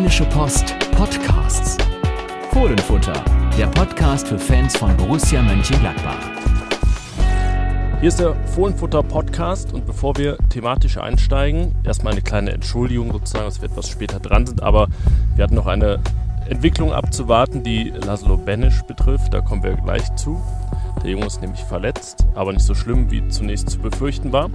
Rheinische Post Podcasts. Fohlenfutter, der Podcast für Fans von Borussia Mönchengladbach. Hier ist der Fohlenfutter Podcast und bevor wir thematisch einsteigen, erstmal eine kleine Entschuldigung sozusagen, dass wir etwas später dran sind, aber wir hatten noch eine Entwicklung abzuwarten, die Laszlo Benisch betrifft. Da kommen wir gleich zu. Der Junge ist nämlich verletzt, aber nicht so schlimm, wie zunächst zu befürchten war.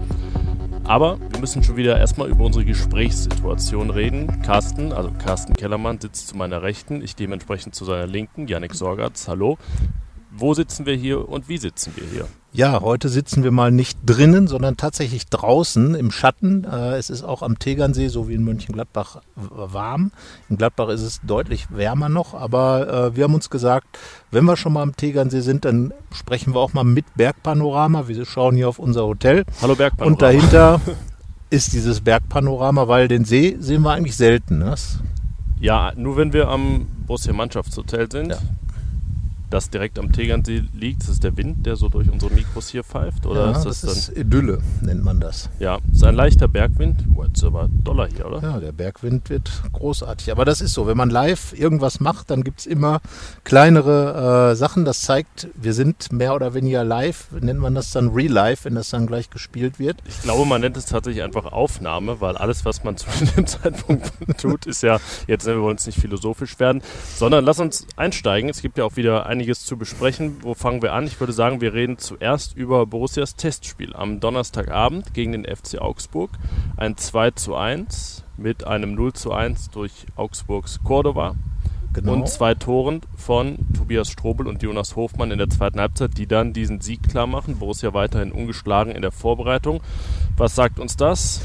Aber wir müssen schon wieder erstmal über unsere Gesprächssituation reden. Carsten, also Carsten Kellermann, sitzt zu meiner Rechten, ich dementsprechend zu seiner Linken. Yannick Sorgatz, hallo. Wo sitzen wir hier und wie sitzen wir hier? Ja, heute sitzen wir mal nicht drinnen, sondern tatsächlich draußen im Schatten. Äh, es ist auch am Tegernsee, so wie in Mönchengladbach, warm. In Gladbach ist es deutlich wärmer noch, aber äh, wir haben uns gesagt, wenn wir schon mal am Tegernsee sind, dann sprechen wir auch mal mit Bergpanorama. Wir schauen hier auf unser Hotel. Hallo Bergpanorama. Und dahinter ist dieses Bergpanorama, weil den See sehen wir eigentlich selten. Ne? Ja, nur wenn wir am Borussia Mannschaftshotel sind. Ja das direkt am Tegernsee liegt? Ist es der Wind, der so durch unsere Mikros hier pfeift? Oder ja, ist das, das ist Idylle, nennt man das. Ja, ist ein leichter Bergwind. Jetzt ist aber doller hier, oder? Ja, der Bergwind wird großartig. Aber das ist so, wenn man live irgendwas macht, dann gibt es immer kleinere äh, Sachen. Das zeigt, wir sind mehr oder weniger live. Nennt man das dann Real Life, wenn das dann gleich gespielt wird? Ich glaube, man nennt es tatsächlich einfach Aufnahme, weil alles, was man zu dem Zeitpunkt tut, ist ja, jetzt wir wollen es nicht philosophisch werden, sondern lass uns einsteigen. Es gibt ja auch wieder ein einiges zu besprechen. Wo fangen wir an? Ich würde sagen, wir reden zuerst über Borussias Testspiel am Donnerstagabend gegen den FC Augsburg. Ein 2 zu 1 mit einem 0 zu 1 durch Augsburgs Cordova. Genau. Und zwei Toren von Tobias Strobel und Jonas Hofmann in der zweiten Halbzeit, die dann diesen Sieg klar machen. Borussia weiterhin ungeschlagen in der Vorbereitung. Was sagt uns das?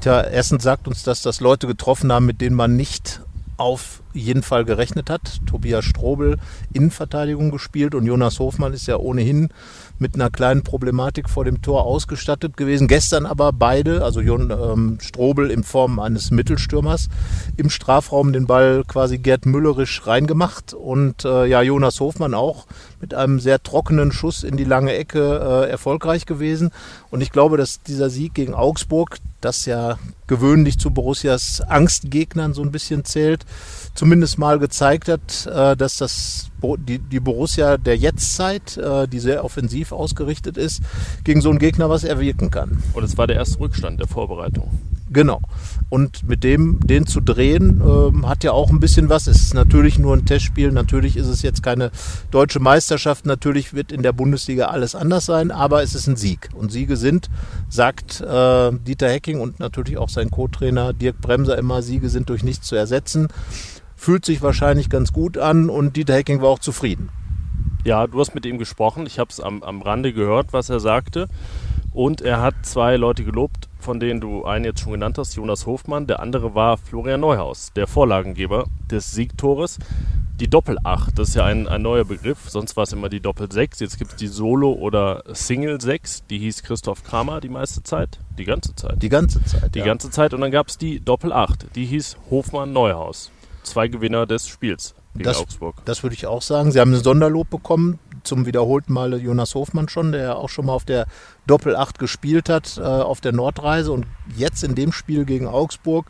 Tja, erstens sagt uns das, dass Leute getroffen haben, mit denen man nicht auf jeden Fall gerechnet hat. Tobias Strobel Innenverteidigung gespielt und Jonas Hofmann ist ja ohnehin mit einer kleinen Problematik vor dem Tor ausgestattet gewesen. Gestern aber beide, also Jon, ähm, Strobel in Form eines Mittelstürmers, im Strafraum den Ball quasi Gerd Müllerisch reingemacht und äh, ja, Jonas Hofmann auch mit einem sehr trockenen Schuss in die lange Ecke äh, erfolgreich gewesen. Und ich glaube, dass dieser Sieg gegen Augsburg, das ja gewöhnlich zu Borussias Angstgegnern so ein bisschen zählt, zumindest mal gezeigt hat, äh, dass das die, die Borussia der Jetztzeit, äh, die sehr offensiv ausgerichtet ist, gegen so einen Gegner was erwirken kann. Und es war der erste Rückstand der Vorbereitung. Genau. Und mit dem, den zu drehen, äh, hat ja auch ein bisschen was. Es ist natürlich nur ein Testspiel. Natürlich ist es jetzt keine deutsche Meisterschaft. Natürlich wird in der Bundesliga alles anders sein, aber es ist ein Sieg. Und Siege sind, sagt äh, Dieter Hecking und natürlich auch sein Co-Trainer Dirk Bremser immer, Siege sind durch nichts zu ersetzen fühlt sich wahrscheinlich ganz gut an und Dieter Hecking war auch zufrieden. Ja, du hast mit ihm gesprochen. Ich habe es am, am Rande gehört, was er sagte. Und er hat zwei Leute gelobt, von denen du einen jetzt schon genannt hast, Jonas Hofmann. Der andere war Florian Neuhaus, der Vorlagengeber des Siegtores. Die Doppel-8, das ist ja ein, ein neuer Begriff. Sonst war es immer die Doppel-6. Jetzt gibt es die Solo- oder Single-6. Die hieß Christoph Kramer die meiste Zeit. Die ganze Zeit. Die ganze Zeit. Die ja. ganze Zeit. Und dann gab es die Doppel-8. Die hieß Hofmann-Neuhaus zwei Gewinner des Spiels gegen das, Augsburg. Das würde ich auch sagen. Sie haben ein Sonderlob bekommen, zum wiederholten Male Jonas Hofmann schon, der ja auch schon mal auf der Doppel-8 gespielt hat, äh, auf der Nordreise. Und jetzt in dem Spiel gegen Augsburg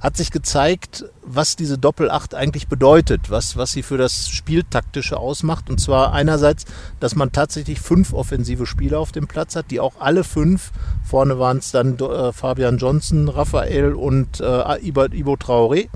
hat sich gezeigt, was diese Doppel-8 eigentlich bedeutet, was, was sie für das Spieltaktische ausmacht. Und zwar einerseits, dass man tatsächlich fünf offensive Spieler auf dem Platz hat, die auch alle fünf, vorne waren es dann äh, Fabian Johnson, Raphael und äh, Ibo Traoré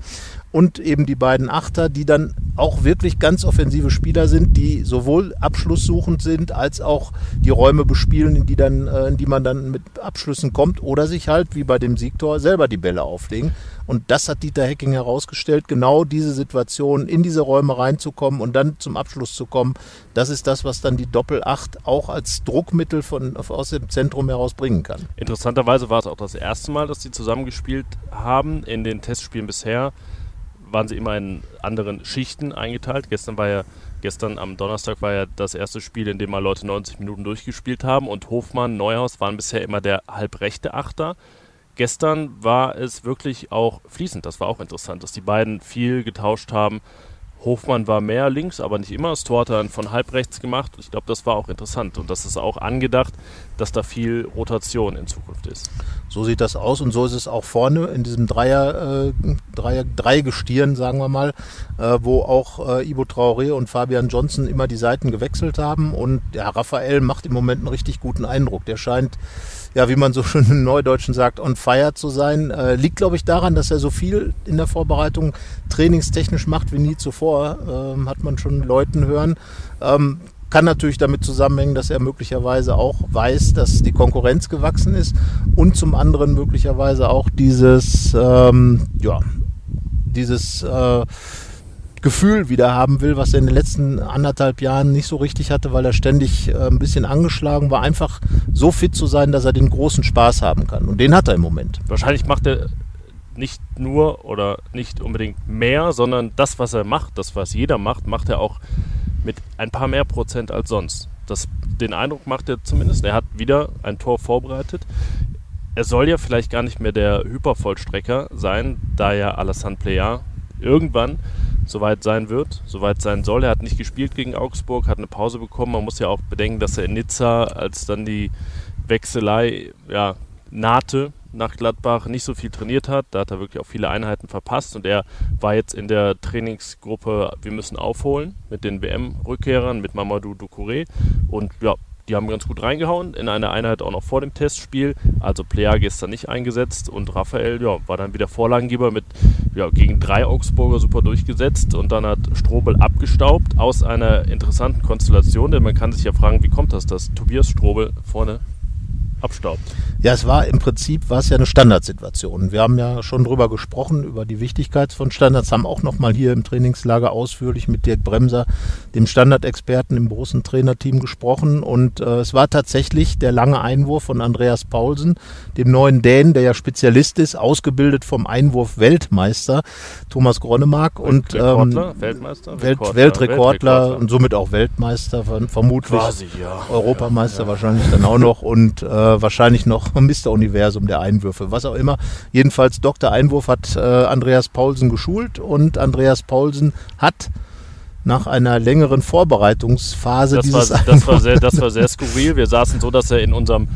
und eben die beiden Achter, die dann auch wirklich ganz offensive Spieler sind, die sowohl abschlusssuchend sind, als auch die Räume bespielen, in die, dann, äh, in die man dann mit Abschlüssen kommt oder sich halt, wie bei dem Siegtor, selber die Bälle auflegen. Und das hat Dieter Hecking herausgestellt, genau diese Situation, in diese Räume reinzukommen und dann zum Abschluss zu kommen. Das ist das, was dann die Doppel-8 auch als Druckmittel von, aus dem Zentrum heraus bringen kann. Interessanterweise war es auch das erste Mal, dass sie zusammengespielt haben in den Testspielen bisher waren sie immer in anderen Schichten eingeteilt. Gestern war ja, gestern am Donnerstag war ja das erste Spiel, in dem mal Leute 90 Minuten durchgespielt haben und Hofmann, Neuhaus waren bisher immer der halbrechte Achter. Gestern war es wirklich auch fließend, das war auch interessant, dass die beiden viel getauscht haben. Hofmann war mehr links, aber nicht immer. Das Tor hat er von halb rechts gemacht. Ich glaube, das war auch interessant und das ist auch angedacht, dass da viel Rotation in Zukunft ist. So sieht das aus und so ist es auch vorne in diesem Dreier, äh, Dreier Dreigestirn, sagen wir mal, äh, wo auch äh, Ibo Traoré und Fabian Johnson immer die Seiten gewechselt haben und ja, Raphael macht im Moment einen richtig guten Eindruck. Der scheint ja, wie man so schön im Neudeutschen sagt, on fire zu sein. Äh, liegt, glaube ich, daran, dass er so viel in der Vorbereitung trainingstechnisch macht wie nie zuvor. Ähm, hat man schon Leuten hören. Ähm, kann natürlich damit zusammenhängen, dass er möglicherweise auch weiß, dass die Konkurrenz gewachsen ist und zum anderen möglicherweise auch dieses, ähm, ja, dieses äh, Gefühl wieder haben will, was er in den letzten anderthalb Jahren nicht so richtig hatte, weil er ständig äh, ein bisschen angeschlagen war. Einfach so fit zu sein, dass er den großen Spaß haben kann. Und den hat er im Moment. Wahrscheinlich macht er nicht nur oder nicht unbedingt mehr, sondern das, was er macht, das, was jeder macht, macht er auch mit ein paar mehr Prozent als sonst. Das, den Eindruck macht er zumindest. Er hat wieder ein Tor vorbereitet. Er soll ja vielleicht gar nicht mehr der Hypervollstrecker sein, da ja Alassane Plea irgendwann soweit sein wird, soweit sein soll. Er hat nicht gespielt gegen Augsburg, hat eine Pause bekommen. Man muss ja auch bedenken, dass er in Nizza, als dann die Wechselei ja, nahte nach Gladbach, nicht so viel trainiert hat. Da hat er wirklich auch viele Einheiten verpasst und er war jetzt in der Trainingsgruppe Wir müssen aufholen mit den WM-Rückkehrern, mit Mamadou Doucouré und ja, die haben ganz gut reingehauen, in einer Einheit auch noch vor dem Testspiel. Also Plea gestern nicht eingesetzt und Raphael ja, war dann wieder Vorlagengeber mit ja, gegen drei Augsburger super durchgesetzt und dann hat Strobel abgestaubt aus einer interessanten Konstellation, denn man kann sich ja fragen, wie kommt das, dass Tobias Strobel vorne abstaubt. Ja, es war im Prinzip war es ja eine Standardsituation. Wir haben ja schon drüber gesprochen, über die Wichtigkeit von Standards, haben auch nochmal hier im Trainingslager ausführlich mit Dirk Bremser, dem Standardexperten im großen Trainerteam gesprochen. Und äh, es war tatsächlich der lange Einwurf von Andreas Paulsen, dem neuen Dänen, der ja Spezialist ist, ausgebildet vom Einwurf-Weltmeister Thomas Gronemark und ähm, Weltmeister, Welt, Weltrekordler, Weltrekordler, und somit auch Weltmeister, vermutlich Quasi, ja. Europameister ja, ja. wahrscheinlich dann auch noch und äh, wahrscheinlich noch Mr. Universum der Einwürfe, was auch immer. Jedenfalls Dr. Einwurf hat äh, Andreas Paulsen geschult und Andreas Paulsen hat nach einer längeren Vorbereitungsphase das dieses war, das war sehr, das war sehr skurril. Wir saßen so, dass er in unserem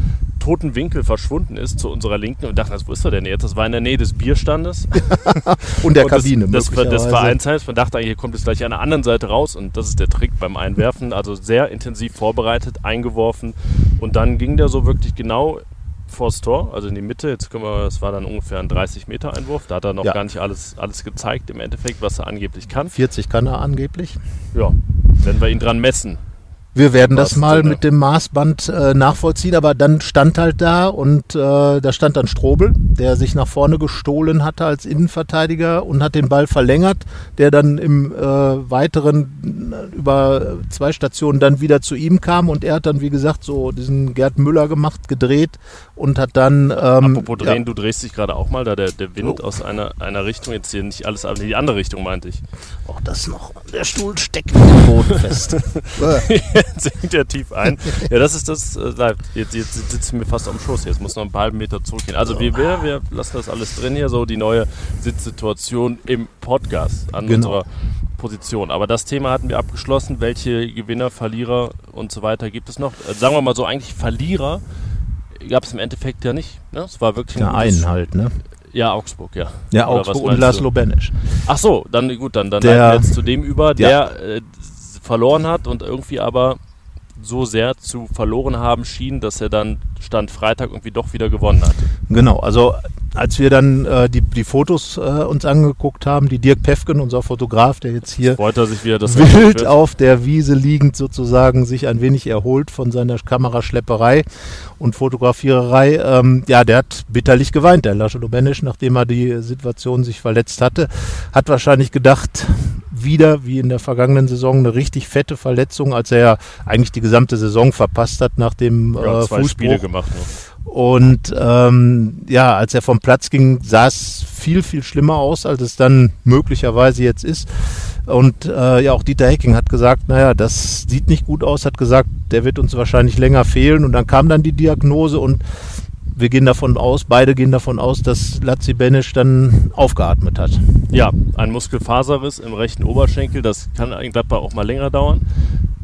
toten Winkel verschwunden ist zu unserer Linken und dachten, wo ist er denn jetzt? Das war in der Nähe des Bierstandes. und der und Kabine. Das, das, das Vereinsheims. Man dachte eigentlich, hier kommt es gleich an der anderen Seite raus und das ist der Trick beim Einwerfen. Also sehr intensiv vorbereitet, eingeworfen und dann ging der so wirklich genau vors Tor, also in die Mitte. Jetzt können wir, es war dann ungefähr ein 30 Meter Einwurf. Da hat er noch ja. gar nicht alles, alles gezeigt im Endeffekt, was er angeblich kann. 40 kann er angeblich. Ja, wenn wir ihn dran messen. Wir werden das mal mit dem Maßband äh, nachvollziehen, aber dann stand halt da und äh, da stand dann Strobel, der sich nach vorne gestohlen hatte als Innenverteidiger und hat den Ball verlängert, der dann im äh, weiteren äh, über zwei Stationen dann wieder zu ihm kam und er hat dann, wie gesagt, so diesen Gerd Müller gemacht, gedreht und hat dann. Ähm, Apropos drehen, ja. du drehst dich gerade auch mal, da der, der Wind oh. aus einer, einer Richtung, jetzt hier nicht alles, aber die andere Richtung meinte ich. Auch das noch, der Stuhl steckt im Boden fest. sinkt er tief ein. Ja, das ist das. Äh, jetzt, jetzt sitzen wir fast am Schoß. Jetzt muss noch ein paar halben Meter zurückgehen. Also wir, wir, wir lassen das alles drin hier, so die neue Sitzsituation im Podcast an genau. unserer Position. Aber das Thema hatten wir abgeschlossen. Welche Gewinner, Verlierer und so weiter gibt es noch? Äh, sagen wir mal so, eigentlich Verlierer gab es im Endeffekt ja nicht. Ne? Es war wirklich ja, einen halt, ne? Ja, Augsburg, ja. Ja, Oder Augsburg und Laszlo Benesch. Ach so, dann gut, dann, dann der, jetzt zu dem über, der ja. äh, verloren hat und irgendwie aber so sehr zu verloren haben schien, dass er dann Stand Freitag irgendwie doch wieder gewonnen hat. Genau, also als wir dann äh, die, die Fotos äh, uns angeguckt haben, die Dirk Pefken, unser Fotograf, der jetzt hier er wild auf der Wiese liegend sozusagen sich ein wenig erholt von seiner Kameraschlepperei und Fotografiererei, ähm, ja, der hat bitterlich geweint, der Laszlo Benisch, nachdem er die Situation sich verletzt hatte, hat wahrscheinlich gedacht, wieder wie in der vergangenen Saison eine richtig fette Verletzung, als er ja eigentlich die gesamte Saison verpasst hat nach dem ja, äh, zwei Fußbruch. Spiele gemacht. Ne? Und ähm, ja, als er vom Platz ging, sah es viel, viel schlimmer aus, als es dann möglicherweise jetzt ist. Und äh, ja, auch Dieter Hecking hat gesagt, naja, das sieht nicht gut aus, hat gesagt, der wird uns wahrscheinlich länger fehlen. Und dann kam dann die Diagnose und wir gehen davon aus, beide gehen davon aus, dass Lazzi Benisch dann aufgeatmet hat. Ja, ein Muskelfaserriss im rechten Oberschenkel, das kann in Gladbach auch mal länger dauern.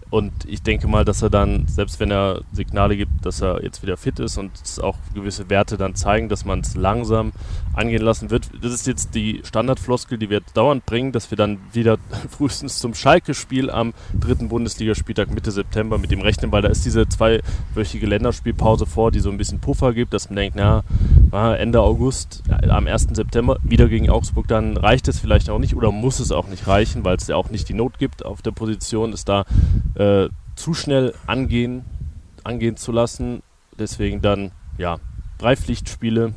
Und ich denke mal, dass er dann, selbst wenn er Signale gibt, dass er jetzt wieder fit ist und auch gewisse Werte dann zeigen, dass man es langsam angehen lassen wird. Das ist jetzt die Standardfloskel, die wir dauernd bringen, dass wir dann wieder frühestens zum Schalke-Spiel am dritten Bundesligaspieltag Mitte September mit ihm rechnen, weil da ist diese zweiwöchige Länderspielpause vor, die so ein bisschen Puffer gibt, dass man denkt, na, Ende August, äh, am 1. September wieder gegen Augsburg, dann reicht es vielleicht auch nicht oder muss es auch nicht reichen, weil es ja auch nicht die Not gibt auf der Position, ist da äh, zu schnell angehen, angehen zu lassen. Deswegen dann, ja, drei Pflichtspiele,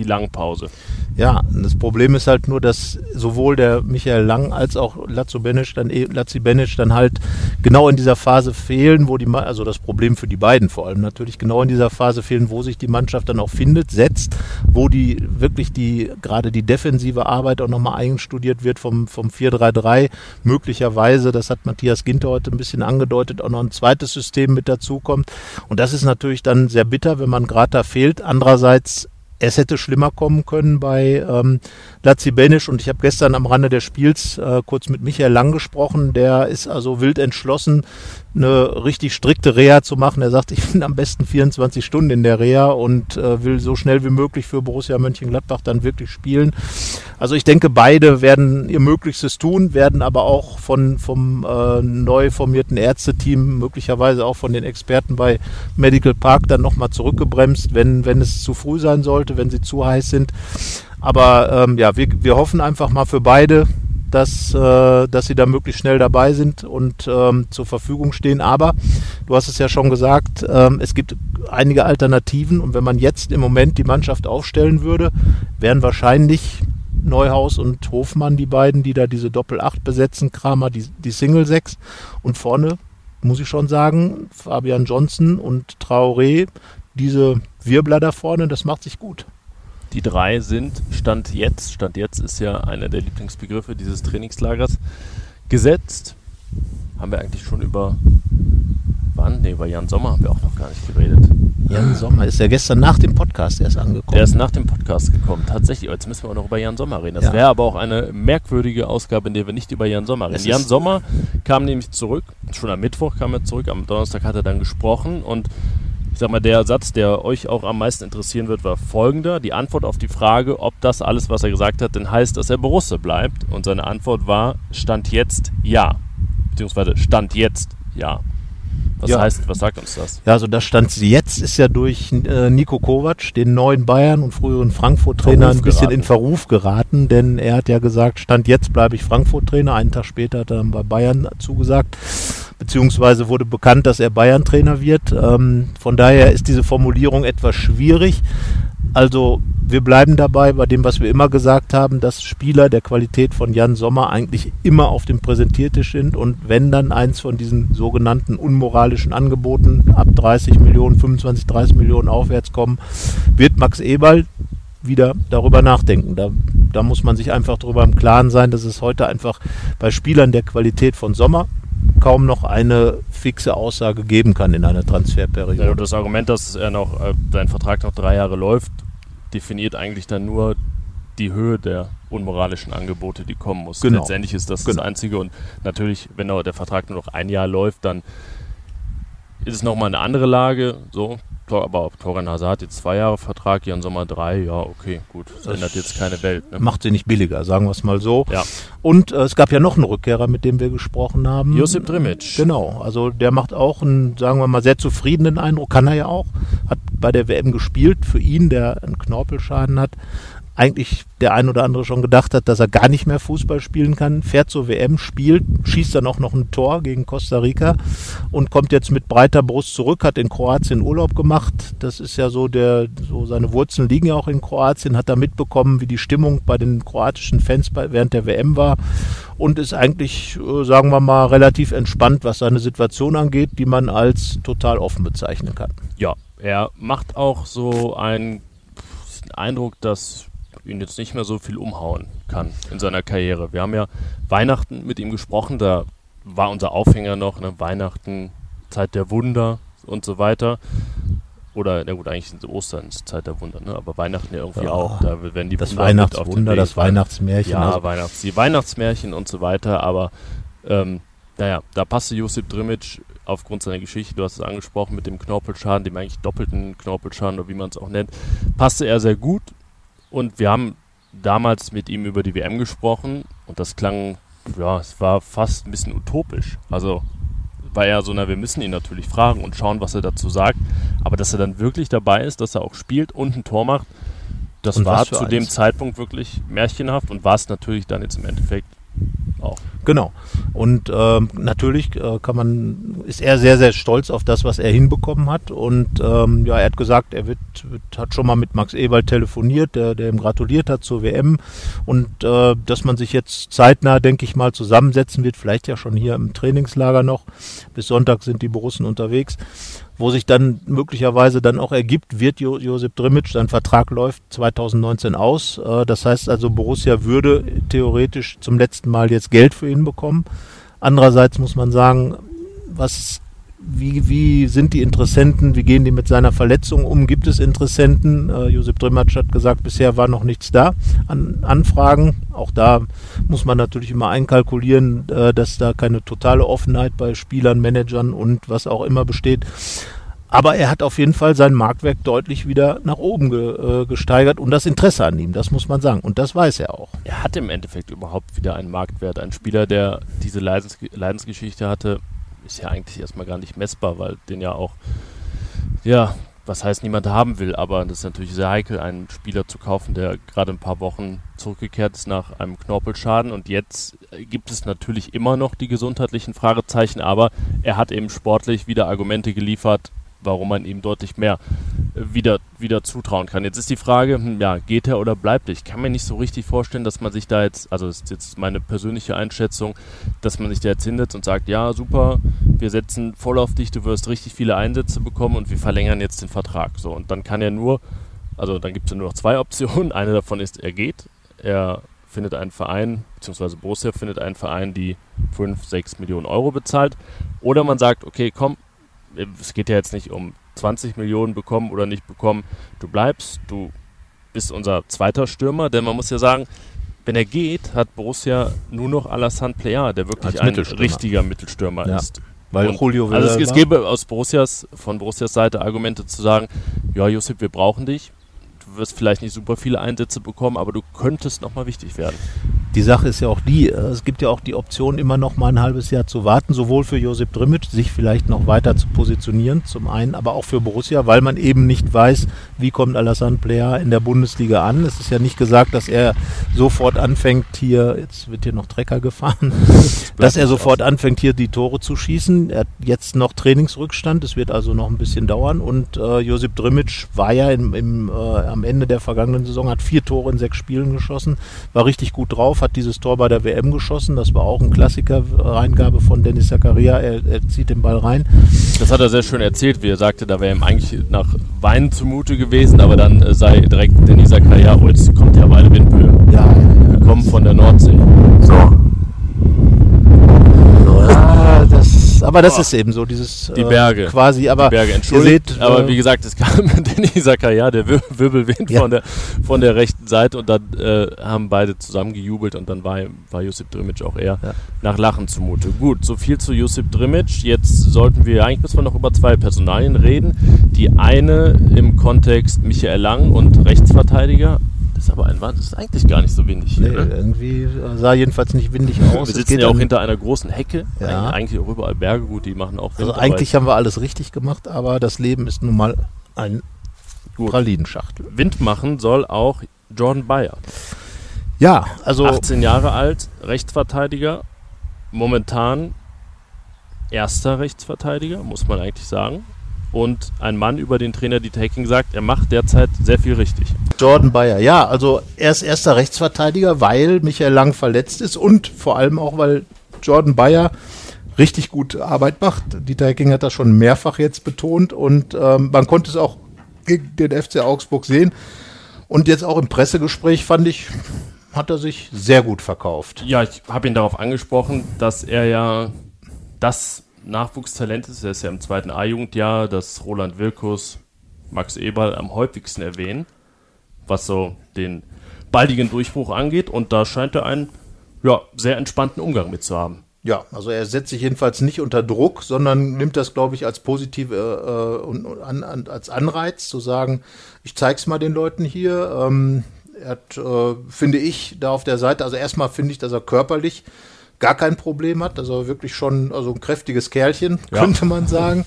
die Langpause. Ja, das Problem ist halt nur, dass sowohl der Michael Lang als auch Lazzo Benic dann, eh, Lazzi Benic dann halt genau in dieser Phase fehlen, wo die, also das Problem für die beiden vor allem natürlich genau in dieser Phase fehlen, wo sich die Mannschaft dann auch findet, setzt, wo die wirklich die, gerade die defensive Arbeit auch nochmal einstudiert wird vom, vom 4-3-3. Möglicherweise, das hat Matthias Ginter heute ein bisschen angedeutet, auch noch ein zweites System mit dazukommt. Und das ist natürlich dann sehr bitter, wenn man gerade da fehlt. Andererseits es hätte schlimmer kommen können bei ähm, Lazzi Benisch und ich habe gestern am Rande des Spiels äh, kurz mit Michael Lang gesprochen, der ist also wild entschlossen, eine richtig strikte Reha zu machen. Er sagt, ich bin am besten 24 Stunden in der Reha und äh, will so schnell wie möglich für Borussia Mönchengladbach dann wirklich spielen. Also ich denke, beide werden ihr Möglichstes tun, werden aber auch von, vom äh, neu formierten Ärzteteam, möglicherweise auch von den Experten bei Medical Park dann nochmal zurückgebremst, wenn, wenn es zu früh sein sollte, wenn sie zu heiß sind. Aber ähm, ja, wir, wir hoffen einfach mal für beide, dass, äh, dass sie da möglichst schnell dabei sind und ähm, zur Verfügung stehen. Aber du hast es ja schon gesagt, ähm, es gibt einige Alternativen und wenn man jetzt im Moment die Mannschaft aufstellen würde, wären wahrscheinlich Neuhaus und Hofmann die beiden, die da diese Doppel-8 besetzen, Kramer die, die Single-6 und vorne muss ich schon sagen, Fabian Johnson und Traoré, diese Wirbler da vorne, das macht sich gut. Die drei sind Stand jetzt, Stand jetzt ist ja einer der Lieblingsbegriffe dieses Trainingslagers, gesetzt. Haben wir eigentlich schon über wann? Ne, über Jan Sommer haben wir auch noch gar nicht geredet. Jan Sommer ist ja gestern nach dem Podcast erst angekommen. Der ist nach dem Podcast gekommen, tatsächlich. Jetzt müssen wir auch noch über Jan Sommer reden. Das ja. wäre aber auch eine merkwürdige Ausgabe, in der wir nicht über Jan Sommer reden. Jan Sommer kam nämlich zurück, schon am Mittwoch kam er zurück, am Donnerstag hat er dann gesprochen und ich sag mal, der Satz, der euch auch am meisten interessieren wird, war folgender. Die Antwort auf die Frage, ob das alles, was er gesagt hat, denn heißt, dass er Borusse bleibt. Und seine Antwort war, Stand jetzt ja. Beziehungsweise Stand jetzt ja. Was ja. heißt, was sagt uns das? Ja, also das stand jetzt ist ja durch äh, Nico Kovac, den neuen Bayern und früheren Frankfurt-Trainer, ein bisschen geraten. in Verruf geraten, denn er hat ja gesagt, Stand jetzt bleibe ich Frankfurt-Trainer. Einen Tag später hat er dann bei Bayern zugesagt beziehungsweise wurde bekannt, dass er Bayern-Trainer wird. Ähm, von daher ist diese Formulierung etwas schwierig. Also wir bleiben dabei bei dem, was wir immer gesagt haben, dass Spieler der Qualität von Jan Sommer eigentlich immer auf dem Präsentiertisch sind und wenn dann eins von diesen sogenannten unmoralischen Angeboten ab 30 Millionen, 25, 30 Millionen aufwärts kommen, wird Max Eberl wieder darüber nachdenken. Da, da muss man sich einfach darüber im Klaren sein, dass es heute einfach bei Spielern der Qualität von Sommer kaum noch eine fixe Aussage geben kann in einer Transferperiode. Ja, das Argument, dass er noch, äh, sein Vertrag noch drei Jahre läuft, definiert eigentlich dann nur die Höhe der unmoralischen Angebote, die kommen muss. Genau. Letztendlich ist das genau. das Einzige und natürlich, wenn der Vertrag nur noch ein Jahr läuft, dann ist es nochmal eine andere Lage. So, aber Toran Hazard jetzt zwei Jahre Vertrag, Jan Sommer drei, ja, okay, gut. Das, das ändert jetzt keine Welt. Ne? Macht sie nicht billiger, sagen wir es mal so. Ja. Und äh, es gab ja noch einen Rückkehrer, mit dem wir gesprochen haben. Josip Drimic. Genau, also der macht auch einen, sagen wir mal, sehr zufriedenen Eindruck, kann er ja auch. Hat bei der WM gespielt, für ihn, der einen Knorpelschaden hat eigentlich der ein oder andere schon gedacht hat, dass er gar nicht mehr Fußball spielen kann, fährt zur WM, spielt, schießt dann auch noch ein Tor gegen Costa Rica und kommt jetzt mit breiter Brust zurück, hat in Kroatien Urlaub gemacht. Das ist ja so der, so seine Wurzeln liegen ja auch in Kroatien, hat da mitbekommen, wie die Stimmung bei den kroatischen Fans während der WM war und ist eigentlich, äh, sagen wir mal, relativ entspannt, was seine Situation angeht, die man als total offen bezeichnen kann. Ja, er macht auch so einen Eindruck, dass ihn jetzt nicht mehr so viel umhauen kann in seiner Karriere. Wir haben ja Weihnachten mit ihm gesprochen, da war unser Aufhänger noch, ne, Weihnachten, Zeit der Wunder und so weiter. Oder, na gut, eigentlich sind Ostern Zeit der Wunder, ne? aber Weihnachten ja irgendwie Ja, auch. Da werden die Das Wunder Weihnachtswunder, das Weihnachtsmärchen. Ja, also, Weihnachts die Weihnachtsmärchen und so weiter, aber ähm, naja, da passte Josip Drimic aufgrund seiner Geschichte, du hast es angesprochen, mit dem Knorpelschaden, dem eigentlich doppelten Knorpelschaden oder wie man es auch nennt, passte er sehr gut und wir haben damals mit ihm über die WM gesprochen und das klang, ja, es war fast ein bisschen utopisch. Also war er so, na, wir müssen ihn natürlich fragen und schauen, was er dazu sagt, aber dass er dann wirklich dabei ist, dass er auch spielt und ein Tor macht, das Und war zu dem eins. Zeitpunkt wirklich märchenhaft und war es natürlich dann jetzt im Endeffekt auch. Genau. Und ähm, natürlich äh, kann man, ist er sehr, sehr stolz auf das, was er hinbekommen hat. Und ähm, ja, er hat gesagt, er wird, wird, hat schon mal mit Max Ewald telefoniert, der, der ihm gratuliert hat zur WM. Und äh, dass man sich jetzt zeitnah, denke ich mal, zusammensetzen wird, vielleicht ja schon hier im Trainingslager noch. Bis Sonntag sind die Borussen unterwegs wo sich dann möglicherweise dann auch ergibt, wird jo Josip Drimic, sein Vertrag läuft 2019 aus. Äh, das heißt also, Borussia würde theoretisch zum letzten Mal jetzt Geld für ihn bekommen. Andererseits muss man sagen, was, wie, wie sind die Interessenten, wie gehen die mit seiner Verletzung um? Gibt es Interessenten? Äh, Josip Drimic hat gesagt, bisher war noch nichts da an Anfragen. Auch da muss man natürlich immer einkalkulieren, äh, dass da keine totale Offenheit bei Spielern, Managern und was auch immer besteht. Aber er hat auf jeden Fall sein Marktwerk deutlich wieder nach oben ge, äh, gesteigert und das Interesse an ihm, das muss man sagen. Und das weiß er auch. Er hat im Endeffekt überhaupt wieder einen Marktwert. Ein Spieler, der diese Leidens Leidensgeschichte hatte, ist ja eigentlich erstmal gar nicht messbar, weil den ja auch, ja, was heißt niemand haben will, aber das ist natürlich sehr heikel, einen Spieler zu kaufen, der gerade ein paar Wochen zurückgekehrt ist nach einem Knorpelschaden. Und jetzt gibt es natürlich immer noch die gesundheitlichen Fragezeichen, aber er hat eben sportlich wieder Argumente geliefert, warum man ihm deutlich mehr äh, wieder, wieder zutrauen kann. Jetzt ist die Frage, hm, ja, geht er oder bleibt er? Ich kann mir nicht so richtig vorstellen, dass man sich da jetzt, also das ist jetzt meine persönliche Einschätzung, dass man sich da jetzt hinsetzt und sagt, ja, super, wir setzen voll auf dich, du wirst richtig viele Einsätze bekommen und wir verlängern jetzt den Vertrag. So, und dann kann er nur, also dann gibt es ja nur noch zwei Optionen. Eine davon ist, er geht, er findet einen Verein, beziehungsweise Borussia findet einen Verein, die 5, 6 Millionen Euro bezahlt. Oder man sagt, okay, komm, es geht ja jetzt nicht um 20 Millionen bekommen oder nicht bekommen. Du bleibst, du bist unser zweiter Stürmer, denn man muss ja sagen, wenn er geht, hat Borussia nur noch Alassane Plea, der wirklich ein richtiger Mittelstürmer Ja. ist. Weil Und- Julio Also es, es gäbe aus Borussias, von Borussias Seite Argumente zu sagen, ja Josip, wir brauchen dich. Du wirst vielleicht nicht super viele Einsätze bekommen, aber du könntest nochmal wichtig werden. Die Sache ist ja auch die, äh, es gibt ja auch die Option, immer noch mal ein halbes Jahr zu warten, sowohl für Josip Drimic, sich vielleicht noch weiter zu positionieren, zum einen, aber auch für Borussia, weil man eben nicht weiß, wie kommt Alassane Plea in der Bundesliga an. Es ist ja nicht gesagt, dass er sofort anfängt hier, jetzt wird hier noch Trecker gefahren, dass er sofort anfängt hier die Tore zu schießen. Er hat jetzt noch Trainingsrückstand, es wird also noch ein bisschen dauern und äh, Josip Drimic war ja im, im, äh, am Ende der vergangenen Saison, hat vier Tore in sechs Spielen geschossen, war richtig gut drauf, hat dieses Tor bei der WM geschossen, das war auch ein Klassiker, Reingabe von Dennis Zakaria, er, er zieht den Ball rein. Das hat er sehr schön erzählt, wie er sagte, da wäre ihm eigentlich nach Wein zumute gewesen, aber dann äh, sei direkt Denis Zakaria, oh, jetzt kommt ja meine Windböe. Ja, Wir kommen von der Nordsee. so. Ja, das, aber das ist eben so, dieses Die äh, Berge. quasi, aber Die Berge entschuldigt, seht, aber äh, wie gesagt, es kam Denis Zakaria, der Wir- Wirbelwind Ja. von, der, von der rechten Seite und dann äh, haben beide zusammen gejubelt und dann war, war Josip Drimic auch eher Ja. nach Lachen zumute. Gut, so viel zu Josip Drimic. Jetzt sollten wir, eigentlich müssen wir noch über zwei Personalien reden. Die eine im Kontext Michael Lang und Rechtsverteidiger. Das ist aber ein Wahnsinn, das ist eigentlich gar nicht so windig hier. Nee, ne? irgendwie sah jedenfalls nicht windig aus. Wir sitzen ja auch hinter einer großen Hecke. Ja. Eig- Eigentlich auch überall Berge, gut, die machen auch Wind, Also eigentlich haben wir alles richtig gemacht, aber das Leben ist nun mal ein Gut. Pralinenschachtel. Wind machen soll auch Jordan Bayer. Ja, also 18 Jahre alt, Rechtsverteidiger, momentan erster Rechtsverteidiger, muss man eigentlich sagen. Und ein Mann, über den Trainer Dieter Hecking sagt, er macht derzeit sehr viel richtig. Jordan Bayer, ja, also er ist erster Rechtsverteidiger, weil Michael Lang verletzt ist und vor allem auch, weil Jordan Bayer richtig gute Arbeit macht. Dieter Hecking hat das schon mehrfach jetzt betont und ähm, man konnte es auch gegen den FC Augsburg sehen. Und jetzt auch im Pressegespräch fand ich, hat er sich sehr gut verkauft. Ja, ich habe ihn darauf angesprochen, dass er ja das Nachwuchstalent ist. Er ist ja im zweiten A-Jugendjahr, das Roland Wirkus Max Eberl am häufigsten erwähnen, was so den baldigen Durchbruch angeht. Und da scheint er einen ja, sehr entspannten Umgang mit zu haben. Ja, also er setzt sich jedenfalls nicht unter Druck, sondern nimmt das, glaube ich, als positive äh, und, und an, an, als Anreiz zu sagen, ich zeig's mal den Leuten hier. Ähm, er hat, äh, finde ich, da auf der Seite, also erstmal finde ich, dass er körperlich gar kein Problem hat, also wirklich schon also ein kräftiges Kerlchen, Ja. könnte man sagen.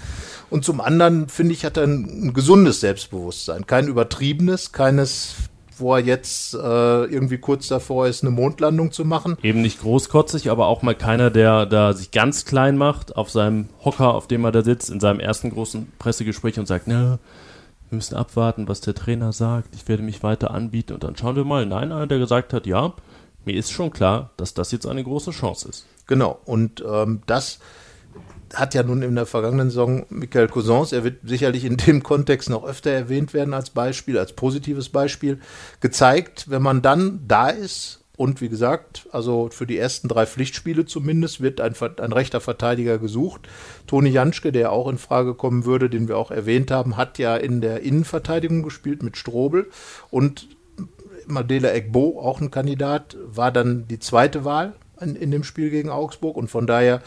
Und zum anderen, finde ich, hat er ein, ein gesundes Selbstbewusstsein, kein übertriebenes, keines, wo er jetzt äh, irgendwie kurz davor ist, eine Mondlandung zu machen. Eben nicht großkotzig, aber auch mal keiner, der da sich ganz klein macht auf seinem Hocker, auf dem er da sitzt, in seinem ersten großen Pressegespräch und sagt, na, wir müssen abwarten, was der Trainer sagt, ich werde mich weiter anbieten und dann schauen wir mal. Nein, einer, der gesagt hat, ja, mir ist schon klar, dass das jetzt eine große Chance ist. Genau, und ähm, das hat ja nun in der vergangenen Saison Michael Cousins, er wird sicherlich in dem Kontext noch öfter erwähnt werden als Beispiel, als positives Beispiel, gezeigt, wenn man dann da ist und wie gesagt, also für die ersten drei Pflichtspiele zumindest wird ein, ein rechter Verteidiger gesucht. Toni Janschke, der auch in Frage kommen würde, den wir auch erwähnt haben, hat ja in der Innenverteidigung gespielt mit Strobel und Madela Egbo, auch ein Kandidat, war dann die zweite Wahl in, in dem Spiel gegen Augsburg. Und von daher,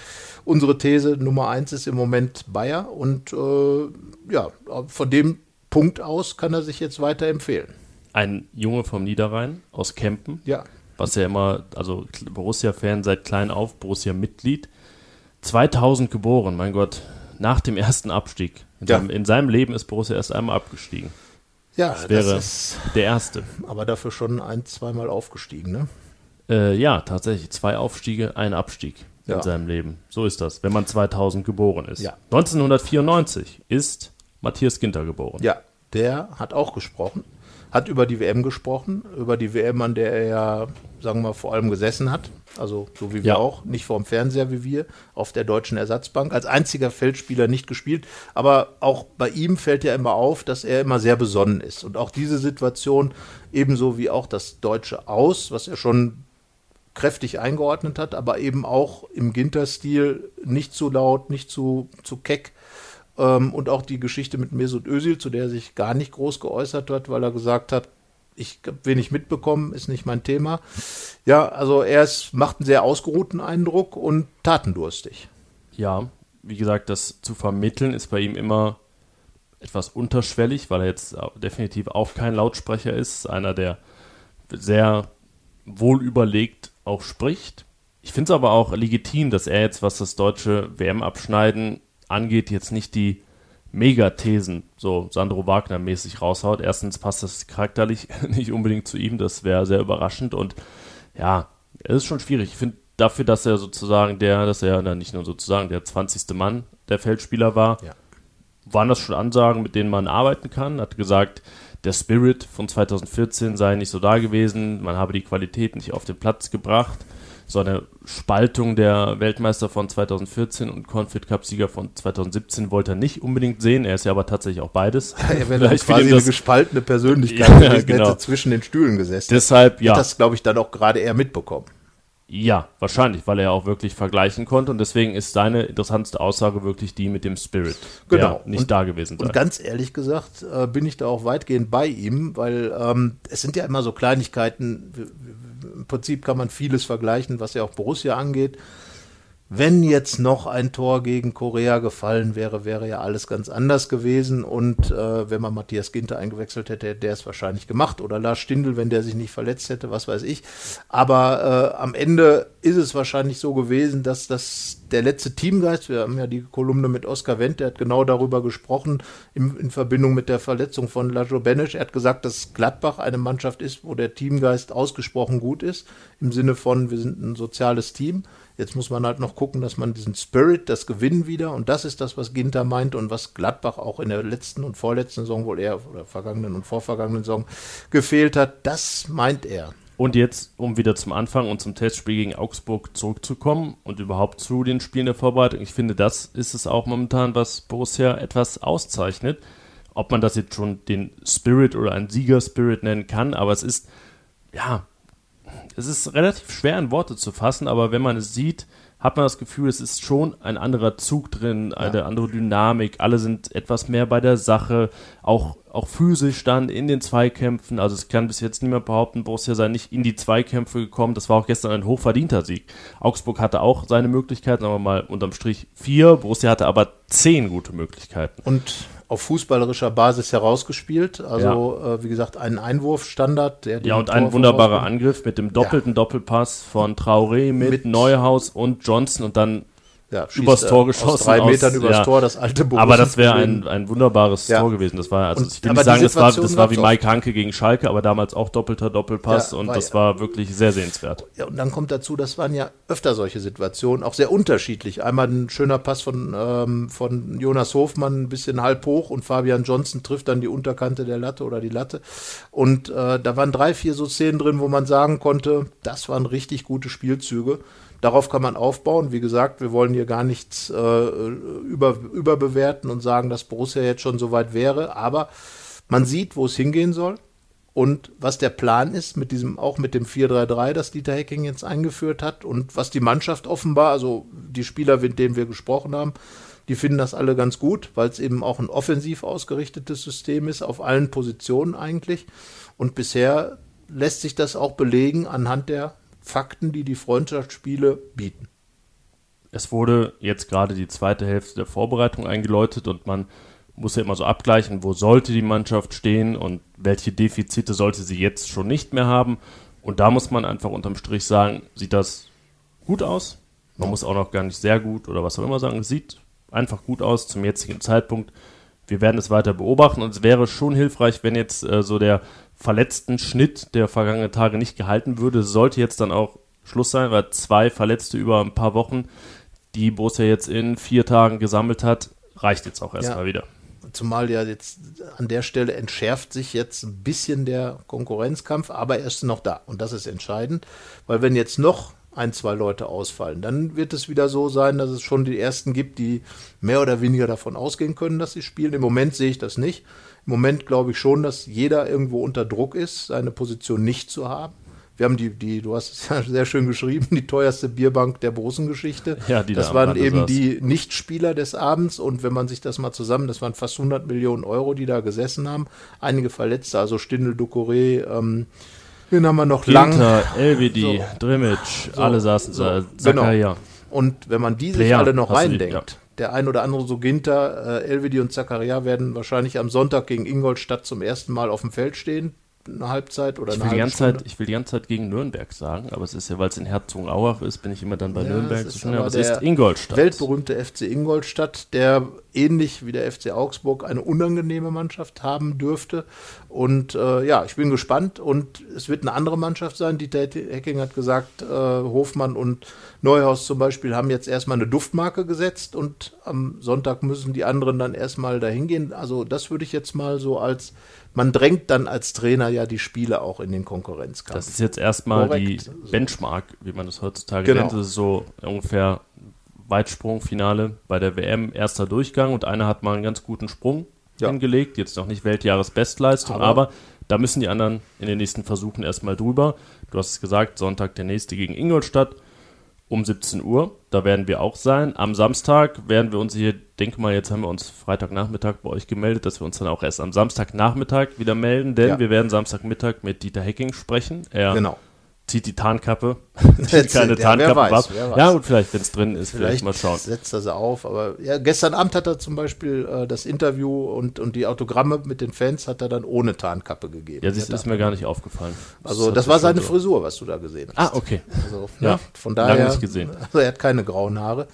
unsere These Nummer eins ist im Moment Bayer. Und äh, ja, von dem Punkt aus kann er sich jetzt weiter empfehlen. Ein Junge vom Niederrhein aus Kempen, Ja, was ja immer, also Borussia-Fan seit klein auf, Borussia-Mitglied. 2000 geboren, mein Gott, nach dem ersten Abstieg. In, Ja. seinem, in seinem Leben ist Borussia erst einmal abgestiegen. Ja Das wäre ist der erste. aber dafür schon ein, zweimal aufgestiegen. Ne? Äh, ja, tatsächlich. Zwei Aufstiege, ein Abstieg Ja. in seinem Leben. So ist das, wenn man 2000 geboren ist. Ja. 1994 ist Matthias Ginter geboren. Ja, der hat auch gesprochen, hat über die WM gesprochen, über die WM, an der er ja, sagen wir mal, vor allem gesessen hat. Also so wie wir Ja. auch, nicht vorm Fernseher wie wir, auf der deutschen Ersatzbank. Als einziger Feldspieler nicht gespielt. Aber auch bei ihm fällt ja immer auf, dass er immer sehr besonnen ist. Und auch diese Situation, ebenso wie auch das deutsche Aus, was er schon kräftig eingeordnet hat, aber eben auch im Ginter-Stil nicht zu laut, nicht zu, zu keck. Ähm, und auch die Geschichte mit Mesut Özil, zu der er sich gar nicht groß geäußert hat, weil er gesagt hat, ich habe wenig mitbekommen, ist nicht mein Thema. Ja, also er ist, macht einen sehr ausgeruhten Eindruck und tatendurstig. Ja, wie gesagt, das zu vermitteln ist bei ihm immer etwas unterschwellig, weil er jetzt definitiv auch kein Lautsprecher ist. Einer, der sehr wohl überlegt auch spricht. Ich finde es aber auch legitim, dass er jetzt, was das deutsche WM-Abschneiden angeht, jetzt nicht die Megathesen so Sandro Wagner-mäßig raushaut. Erstens passt das charakterlich nicht unbedingt zu ihm, das wäre sehr überraschend und ja, es ist schon schwierig. Ich finde dafür, dass er sozusagen der, dass er dann nicht nur sozusagen der 20. Mann der Feldspieler war, Ja. waren das schon Ansagen, mit denen man arbeiten kann. Hat gesagt, der Spirit von 2014 sei nicht so da gewesen, man habe die Qualität nicht auf den Platz gebracht. So eine Spaltung der Weltmeister von 2014 und Confed Cup-Sieger von 2017 wollte er nicht unbedingt sehen. Er ist ja aber tatsächlich auch beides. Er wäre quasi ihm eine das- gespaltene Persönlichkeit Ja, gewesen, genau. hätte zwischen den Stühlen gesessen. Deshalb, ja. Hat das, glaube ich, dann auch gerade eher mitbekommen. Ja, wahrscheinlich, weil er auch wirklich vergleichen konnte und deswegen ist seine interessanteste Aussage wirklich die mit dem Spirit, Genau. der nicht Und- da gewesen sei. Und ganz ehrlich gesagt äh, bin ich da auch weitgehend bei ihm, weil ähm, es sind ja immer so Kleinigkeiten. W- w- Im Prinzip kann man vieles vergleichen, was ja auch Borussia angeht. Wenn jetzt noch ein Tor gegen Korea gefallen wäre, wäre ja alles ganz anders gewesen. Und äh, wenn man Matthias Ginter eingewechselt hätte, hätte der es wahrscheinlich gemacht. Oder Lars Stindl, wenn der sich nicht verletzt hätte, was weiß ich. Aber äh, am Ende ist es wahrscheinlich so gewesen, dass das der letzte Teamgeist, wir haben ja die Kolumne mit Oskar Wendt, der hat genau darüber gesprochen, im, in Verbindung mit der Verletzung von Lajo Benesch. Er hat gesagt, dass Gladbach eine Mannschaft ist, wo der Teamgeist ausgesprochen gut ist, im Sinne von, wir sind ein soziales Team. Jetzt muss man halt noch gucken, dass man diesen Spirit, das Gewinnen wieder, und das ist das, was Ginter meint und was Gladbach auch in der letzten und vorletzten Saison wohl eher, oder vergangenen und vorvergangenen Saison gefehlt hat, das meint er. Und jetzt, um wieder zum Anfang und zum Testspiel gegen Augsburg zurückzukommen und überhaupt zu den Spielen der Vorbereitung, ich finde, das ist es auch momentan, was Borussia etwas auszeichnet. Ob man das jetzt schon den Spirit oder einen Siegerspirit nennen kann, aber es ist, ja, es ist relativ schwer in Worte zu fassen, aber wenn man es sieht, hat man das Gefühl, es ist schon ein anderer Zug drin, eine ja. andere Dynamik. Alle sind etwas mehr bei der Sache, auch, auch physisch dann in den Zweikämpfen. Also es kann bis jetzt niemand behaupten, Borussia sei nicht in die Zweikämpfe gekommen. Das war auch gestern ein hochverdienter Sieg. Augsburg hatte auch seine Möglichkeiten, aber mal unterm Strich vier. Borussia hatte aber zehn gute Möglichkeiten. Und auf fußballerischer Basis herausgespielt. Also, ja. äh, wie gesagt, ein Einwurfstandard. Der ja, und ein wunderbarer Angriff mit dem doppelten ja. Doppelpass von Traoré mit, mit Neuhaus und Johnson und dann ja, übers Tor geschossen. Aus drei Metern aus, übers ja. Tor, das alte Borussen Aber das wäre ein, ein wunderbares ja. Tor gewesen. Das war, also und, ich will nicht sagen, das war, das war wie Mike Hanke gegen Schalke, aber damals auch doppelter Doppelpass ja, und das war wirklich sehr sehenswert. Ja, und dann kommt dazu, das waren ja öfter solche Situationen, auch sehr unterschiedlich. Einmal ein schöner Pass von, ähm, von Jonas Hofmann, ein bisschen halb hoch und Fabian Johnson trifft dann die Unterkante der Latte oder die Latte. Und äh, da waren drei, vier so Szenen drin, wo man sagen konnte, das waren richtig gute Spielzüge. Darauf kann man aufbauen. Wie gesagt, wir wollen hier gar nichts äh, über, überbewerten und sagen, dass Borussia jetzt schon so weit wäre. Aber man sieht, wo es hingehen soll und was der Plan ist mit diesem, auch mit dem 4-3-3, das Dieter Hecking jetzt eingeführt hat und was die Mannschaft offenbar, also die Spieler, mit denen wir gesprochen haben, die finden das alle ganz gut, weil es eben auch ein offensiv ausgerichtetes System ist, auf allen Positionen eigentlich. Und bisher lässt sich das auch belegen anhand der Fakten, die die Freundschaftsspiele bieten. Es wurde jetzt gerade die zweite Hälfte der Vorbereitung eingeläutet und man muss ja immer so abgleichen, wo sollte die Mannschaft stehen und welche Defizite sollte sie jetzt schon nicht mehr haben. Und da muss man einfach unterm Strich sagen, sieht das gut aus. Man muss auch noch gar nicht sehr gut oder was auch immer sagen. Es sieht einfach gut aus zum jetzigen Zeitpunkt. Wir werden es weiter beobachten und es wäre schon hilfreich, wenn jetzt äh, so der verletzten Schnitt der vergangenen Tage nicht gehalten würde, sollte jetzt dann auch Schluss sein, weil zwei Verletzte über ein paar Wochen, die Borussia jetzt in vier Tagen gesammelt hat, reicht jetzt auch erstmal ja. wieder. Zumal ja jetzt an der Stelle entschärft sich jetzt ein bisschen der Konkurrenzkampf, aber er ist noch da. Und das ist entscheidend, weil wenn jetzt noch ein, zwei Leute ausfallen, dann wird es wieder so sein, dass es schon die ersten gibt, die mehr oder weniger davon ausgehen können, dass sie spielen. Im Moment sehe ich das nicht. Im Moment glaube ich schon, dass jeder irgendwo unter Druck ist, seine Position nicht zu haben. Wir haben die, die, du hast es ja sehr schön geschrieben, die teuerste Bierbank der Borussen-Geschichte. Ja, die das da waren eben saß. die Nichtspieler des Abends und wenn man sich das mal zusammen, das waren fast 100 Millionen Euro, die da gesessen haben. Einige Verletzte, also Stindel, Ducouré, ähm, den haben wir noch Ginter, lang. LBD, so. Drimic, so, alle saßen so, da. Genau. Und wenn man die sich alle noch reindenkt, ja der ein oder andere so Ginter, äh, Elvedi und Zakaria werden wahrscheinlich am Sonntag gegen Ingolstadt zum ersten Mal auf dem Feld stehen eine Halbzeit oder ich eine will halbe Zeit, Ich will die ganze Zeit gegen Nürnberg sagen, aber es ist ja, weil es in Herzogenaurach ist, bin ich immer dann bei ja, Nürnberg. Es ist, aber es ist Ingolstadt. Weltberühmte FC Ingolstadt, der ähnlich wie der FC Augsburg eine unangenehme Mannschaft haben dürfte. Und äh, ja, ich bin gespannt und es wird eine andere Mannschaft sein. Dieter Hecking hat gesagt, äh, Hofmann und Neuhaus zum Beispiel haben jetzt erstmal eine Duftmarke gesetzt und am Sonntag müssen die anderen dann erstmal dahin gehen. Also das würde ich jetzt mal so als man drängt dann als Trainer ja die Spiele auch in den Konkurrenzkampf. Das ist jetzt erstmal Korrekt. die Benchmark, wie man das heutzutage genau. nennt. Das ist so ungefähr Weitsprungfinale bei der WM, erster Durchgang und einer hat mal einen ganz guten Sprung ja. hingelegt. Jetzt noch nicht Weltjahresbestleistung, aber, aber da müssen die anderen in den nächsten Versuchen erstmal drüber. Du hast es gesagt, Sonntag der nächste gegen Ingolstadt um 17 Uhr. Da werden wir auch sein. Am Samstag werden wir uns hier, denke mal, jetzt haben wir uns Freitagnachmittag bei euch gemeldet, dass wir uns dann auch erst am Samstagnachmittag wieder melden, denn ja. wir werden Samstagmittag mit Dieter Hecking sprechen. Er genau zieht die Tarnkappe. zieht keine Tarnkappe wer weiß, weiß. Ja, gut, vielleicht, wenn es drin ist, vielleicht, vielleicht, mal schauen. setzt er sie auf. Aber ja, gestern Abend hat er zum Beispiel äh, das Interview und, und die Autogramme mit den Fans hat er dann ohne Tarnkappe gegeben. Ja, das ist mir gar nicht aufgefallen. Also, das, das war seine. Frisur, was du da gesehen hast. Ah, okay. Also, ja, ja, von daher. Lange nicht gesehen. Also, er hat keine grauen Haare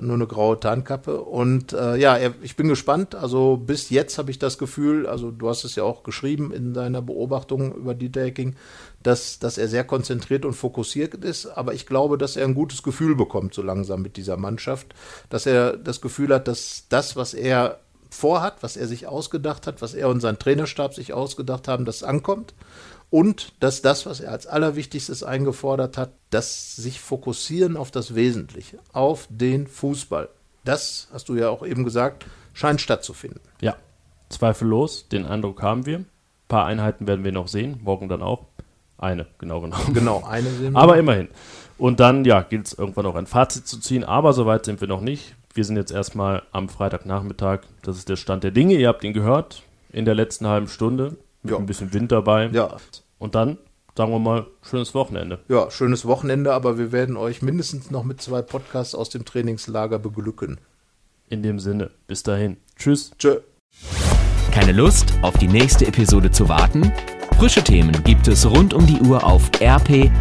nur eine graue Tarnkappe. Und äh, ja, ich bin gespannt. Also bis jetzt habe ich das Gefühl, also du hast es ja auch geschrieben in deiner Beobachtung über die Decking, dass, dass er sehr konzentriert und fokussiert ist. Aber ich glaube, dass er ein gutes Gefühl bekommt, so langsam mit dieser Mannschaft. Dass er das Gefühl hat, dass das, was er vorhat, was er sich ausgedacht hat, was er und sein Trainerstab sich ausgedacht haben, das ankommt. Und dass das, was er als allerwichtigstes eingefordert hat, dass sich fokussieren auf das Wesentliche, auf den Fußball. Das, hast du ja auch eben gesagt, scheint stattzufinden. Ja, zweifellos, den Eindruck haben wir. Ein paar Einheiten werden wir noch sehen, morgen dann auch. Eine, genau genommen. Genau, eine Silbenrunde. Aber immerhin. Und dann, ja, gilt es irgendwann auch ein Fazit zu ziehen. Aber soweit sind wir noch nicht. Wir sind jetzt erstmal am Freitagnachmittag. Das ist der Stand der Dinge. Ihr habt ihn gehört in der letzten halben Stunde. Mit Ja. ein bisschen Wind dabei. Ja, Und dann, sagen wir mal, schönes Wochenende. ja, schönes Wochenende, aber wir werden euch mindestens noch mit zwei Podcasts aus dem Trainingslager beglücken. In dem Sinne, bis dahin. Tschüss. Tschö. Keine Lust, auf die nächste Episode zu warten? Frische Themen gibt es rund um die Uhr auf rp-online.de.